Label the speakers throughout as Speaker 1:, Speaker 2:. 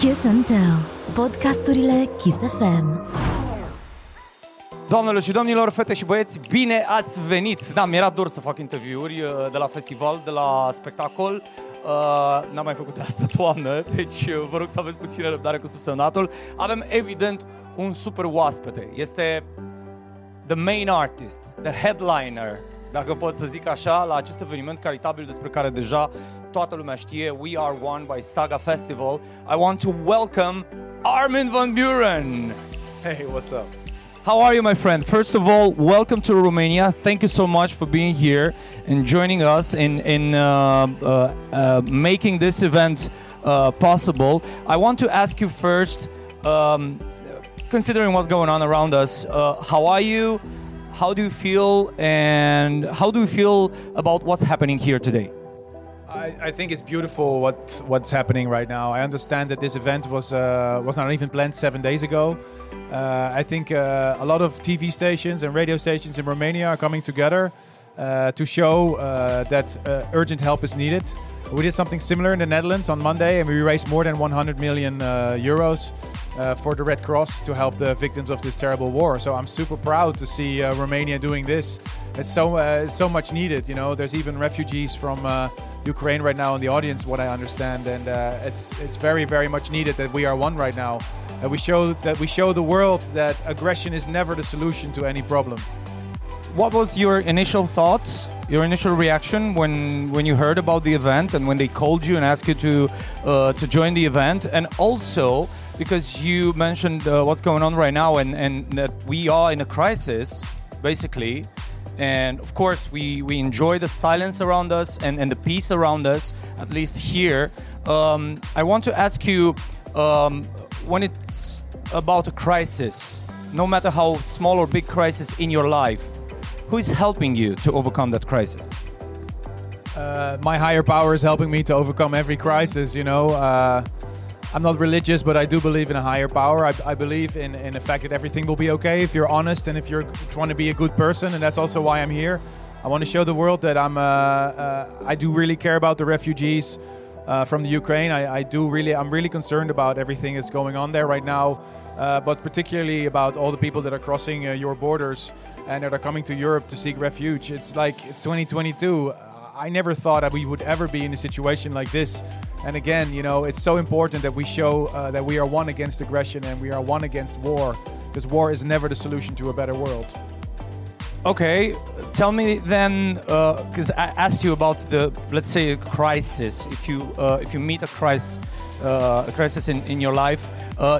Speaker 1: Kiss and Tell, podcasturile Kiss FM.
Speaker 2: Doamnelor și domnilor, fete și băieți, bine ați venit! Da, mi-era dor să fac interviuri uh, de la festival, de la spectacol. Uh, n-am mai făcut asta toamnă, deci uh, vă rog să aveți puțină răbdare cu subsemnatul. Avem, evident, un super oaspete. Este the main artist, the headliner, dacă pot să zic așa, la acest eveniment caritabil despre care deja toată lumea știe, We Are One by Saga Festival. I want to welcome Armin van Buuren.
Speaker 3: Hey, what's up?
Speaker 2: How are you, my friend? First of all, welcome to Romania. Thank you so much for being here and joining us in in uh, uh, uh, making this event uh, possible. I want to ask you first, um, considering what's going on around us, uh, how are you? How do you feel, and how do you feel about what's happening here today?
Speaker 3: I, I think it's beautiful what what's happening right now. I understand that this event was uh, was not even planned seven days ago. Uh, I think uh, a lot of TV stations and radio stations in Romania are coming together uh, to show uh, that uh, urgent help is needed. We did something similar in the Netherlands on Monday, and we raised more than 100 million uh, euros uh, for the Red Cross to help the victims of this terrible war. So I'm super proud to see uh, Romania doing this. It's so it's so much needed. You know, there's even refugees from Ukraine right now in the audience, what I understand, and uh, it's it's very very much needed that we are one right now. That we show that we show the world that aggression is never the solution to any problem.
Speaker 2: What was your initial thoughts? Your initial reaction when when you heard about the event and when they called you and asked you to uh, to join the event, and also because you mentioned uh, what's going on right now and and that we are in a crisis, basically. And of course we, we enjoy the silence around us and, and the peace around us at least here. Um, i want to ask you um, when it's about a crisis no matter how small or big crisis in your life who is helping you to overcome that crisis
Speaker 3: uh, my higher power is helping me to overcome every crisis you know uh, I'm not religious, but I do believe in a higher power. I, I, believe in, in the fact that everything will be okay if you're honest and if you're trying to be a good person, and that's also why I'm here. I want to show the world that I'm. Uh, uh, I do really care about the refugees uh, from the Ukraine. I, I, do really. I'm really concerned about everything that's going on there right now, uh, but particularly about all the people that are crossing uh, your borders and that are coming to Europe to seek refuge. It's like it's 2022. I never thought that we would ever be in a situation like this. And again, you know, it's so important that we show uh, that we are one against aggression and we are one against war, because war is never the solution to a better world.
Speaker 2: Okay, tell me then, because uh, I asked you about the, let's say, a crisis. If you uh, if you meet a crisis, uh, a crisis in, in your life,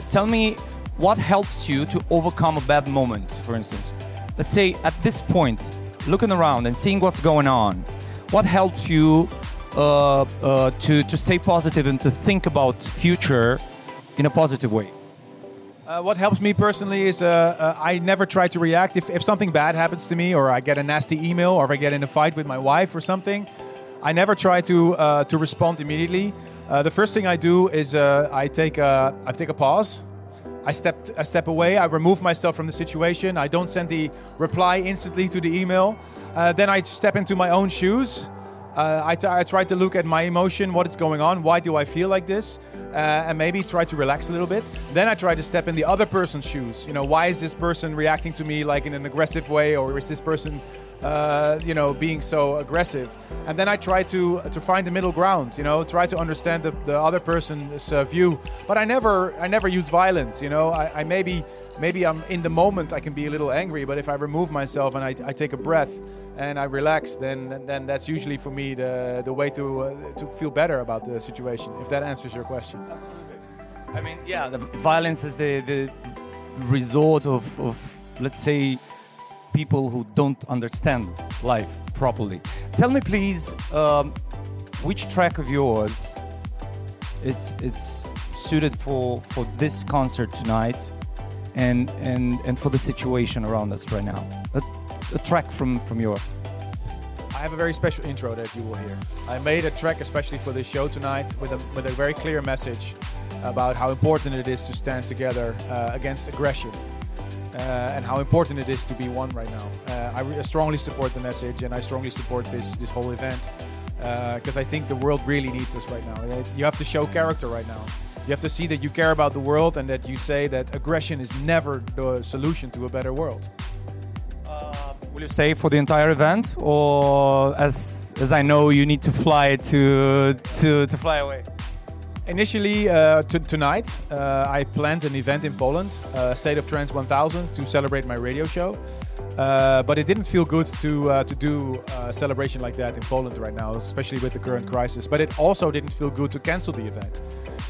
Speaker 2: tell me what helps you to overcome a bad moment. For instance, let's say at this point, looking around and seeing what's going on, what helps you uh, uh, to to stay positive and to think about future in a positive way?
Speaker 3: Uh, what helps me personally is uh, uh, I never try to react. If, if something bad happens to me, or I get a nasty email, or if I get in a fight with my wife or something, I never try to uh, to respond immediately. the first thing I do is I take a I take a pause. I step I step away. I remove myself from the situation. I don't send the reply instantly to the email. then I step into my own shoes uh, I, t- I try to look at my emotion, what is going on, why do I feel like this, uh, and maybe try to relax a little bit. Then I try to step in the other person's shoes. You know, why is this person reacting to me like in an aggressive way, or is this person uh, you know, being so aggressive. And then I try to to find the middle ground. You know, try to understand the, the other person's uh, view. But I never I never use violence. You know, I, I, maybe maybe I'm in the moment I can be a little angry, but if I remove myself and I, I take a breath and I relax, then then that's usually for me the the way to uh, to feel better about the situation. If that answers your question.
Speaker 2: I mean, yeah, the violence is the the resort of, of let's say people who don't understand life properly. Tell me, please, um, which track of yours is it's suited for for this concert tonight, and and and for the situation around us right now. A, a track from from your.
Speaker 3: I have a very special intro that you will hear. I made a track especially for this show tonight with a with a very clear message about how important it is to stand together uh, against aggression and how important it is to be one right now. Uh, I re- strongly support the message, and I strongly support this this whole event because uh, I think the world really needs us right now. You have to show character right now. You have to see that you care about the world and that you say that aggression is never the solution to a better world.
Speaker 2: Uh, will you stay for the entire event, or as as I know, you need to fly to to to fly away?
Speaker 3: Initially, uh, tonight, uh, I planned an event in Poland, uh, State of Trance 1000, to celebrate my radio show. Uh, but it didn't feel good to uh, to do a celebration like that in Poland right now, especially with the current crisis. But it also didn't feel good to cancel the event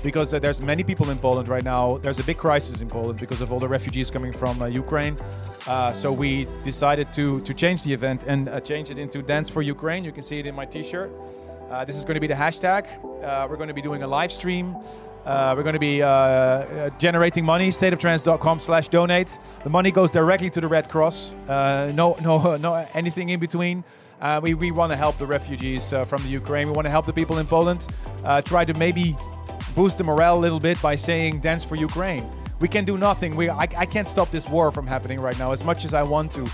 Speaker 3: because uh, there's many people in Poland right now. There's a big crisis in Poland because of all the refugees coming from Ukraine. so we decided to to change the event and change it into Dance for Ukraine. You can see it in my T-shirt. Uh, this is going to be the hashtag. Uh, we're going to be doing a live stream. Uh, we're going to be uh, uh, generating money. Stateoftrance.com slash donate. The money goes directly to the Red Cross. Uh, no, no, no, anything in between. we we want to help the refugees from the Ukraine. We want to help the people in Poland. try to maybe boost the morale a little bit by saying "Dance for Ukraine." We can do nothing. We I, I can't stop this war from happening right now as much as I want to.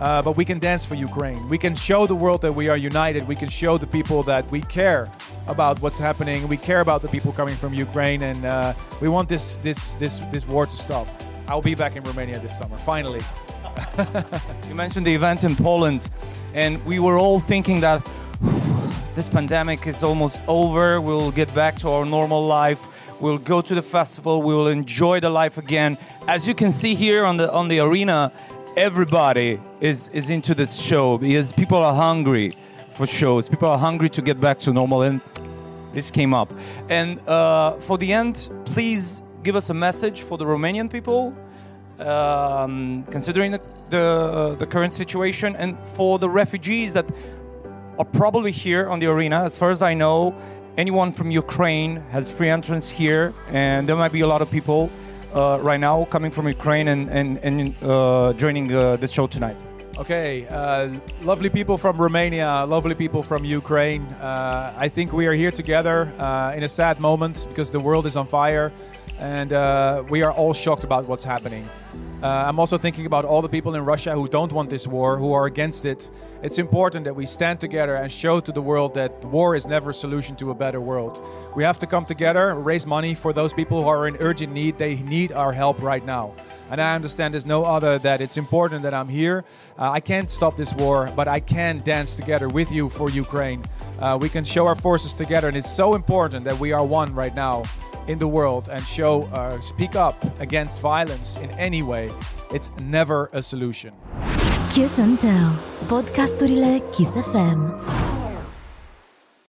Speaker 3: Uh, but we can dance for Ukraine. We can show the world that we are united. We can show the people that we care about what's happening. We care about the people coming from Ukraine, and uh, we want this this this this war to stop. I'll be back in Romania this summer, finally.
Speaker 2: you mentioned the event in Poland, and we were all thinking that this pandemic is almost over. We'll get back to our normal life. We'll go to the festival. We will enjoy the life again. As you can see here on the on the arena, everybody is is into this show because people are hungry for shows. People are hungry to get back to normal, and this came up. And uh, for the end, please give us a message for the Romanian people, um, considering the the, uh, the current situation, and for the refugees that are probably here on the arena. As far as I know, anyone from Ukraine has free entrance here, and there might be a lot of people uh, right now coming from Ukraine and, and, and uh, joining uh, this show tonight?
Speaker 3: Okay, uh, lovely people from Romania, lovely people from Ukraine. Uh, I think we are here together uh, in a sad moment because the world is on fire and we are all shocked about what's happening. Uh, I'm also thinking about all the people in Russia who don't want this war, who are against it. It's important that we stand together and show to the world that war is never a solution to a better world. We have to come together, raise money for those people who are in urgent need. They need our help right now. And I understand there's no other that it's important that I'm here. Uh, I can't stop this war, but I can dance together with you for Ukraine. Uh, we can show our forces together, and it's so important that we are one right now in the world and show, uh, speak up against violence in any way, it's never a solution.
Speaker 1: Kiss and Tell, podcasturile Kiss FM.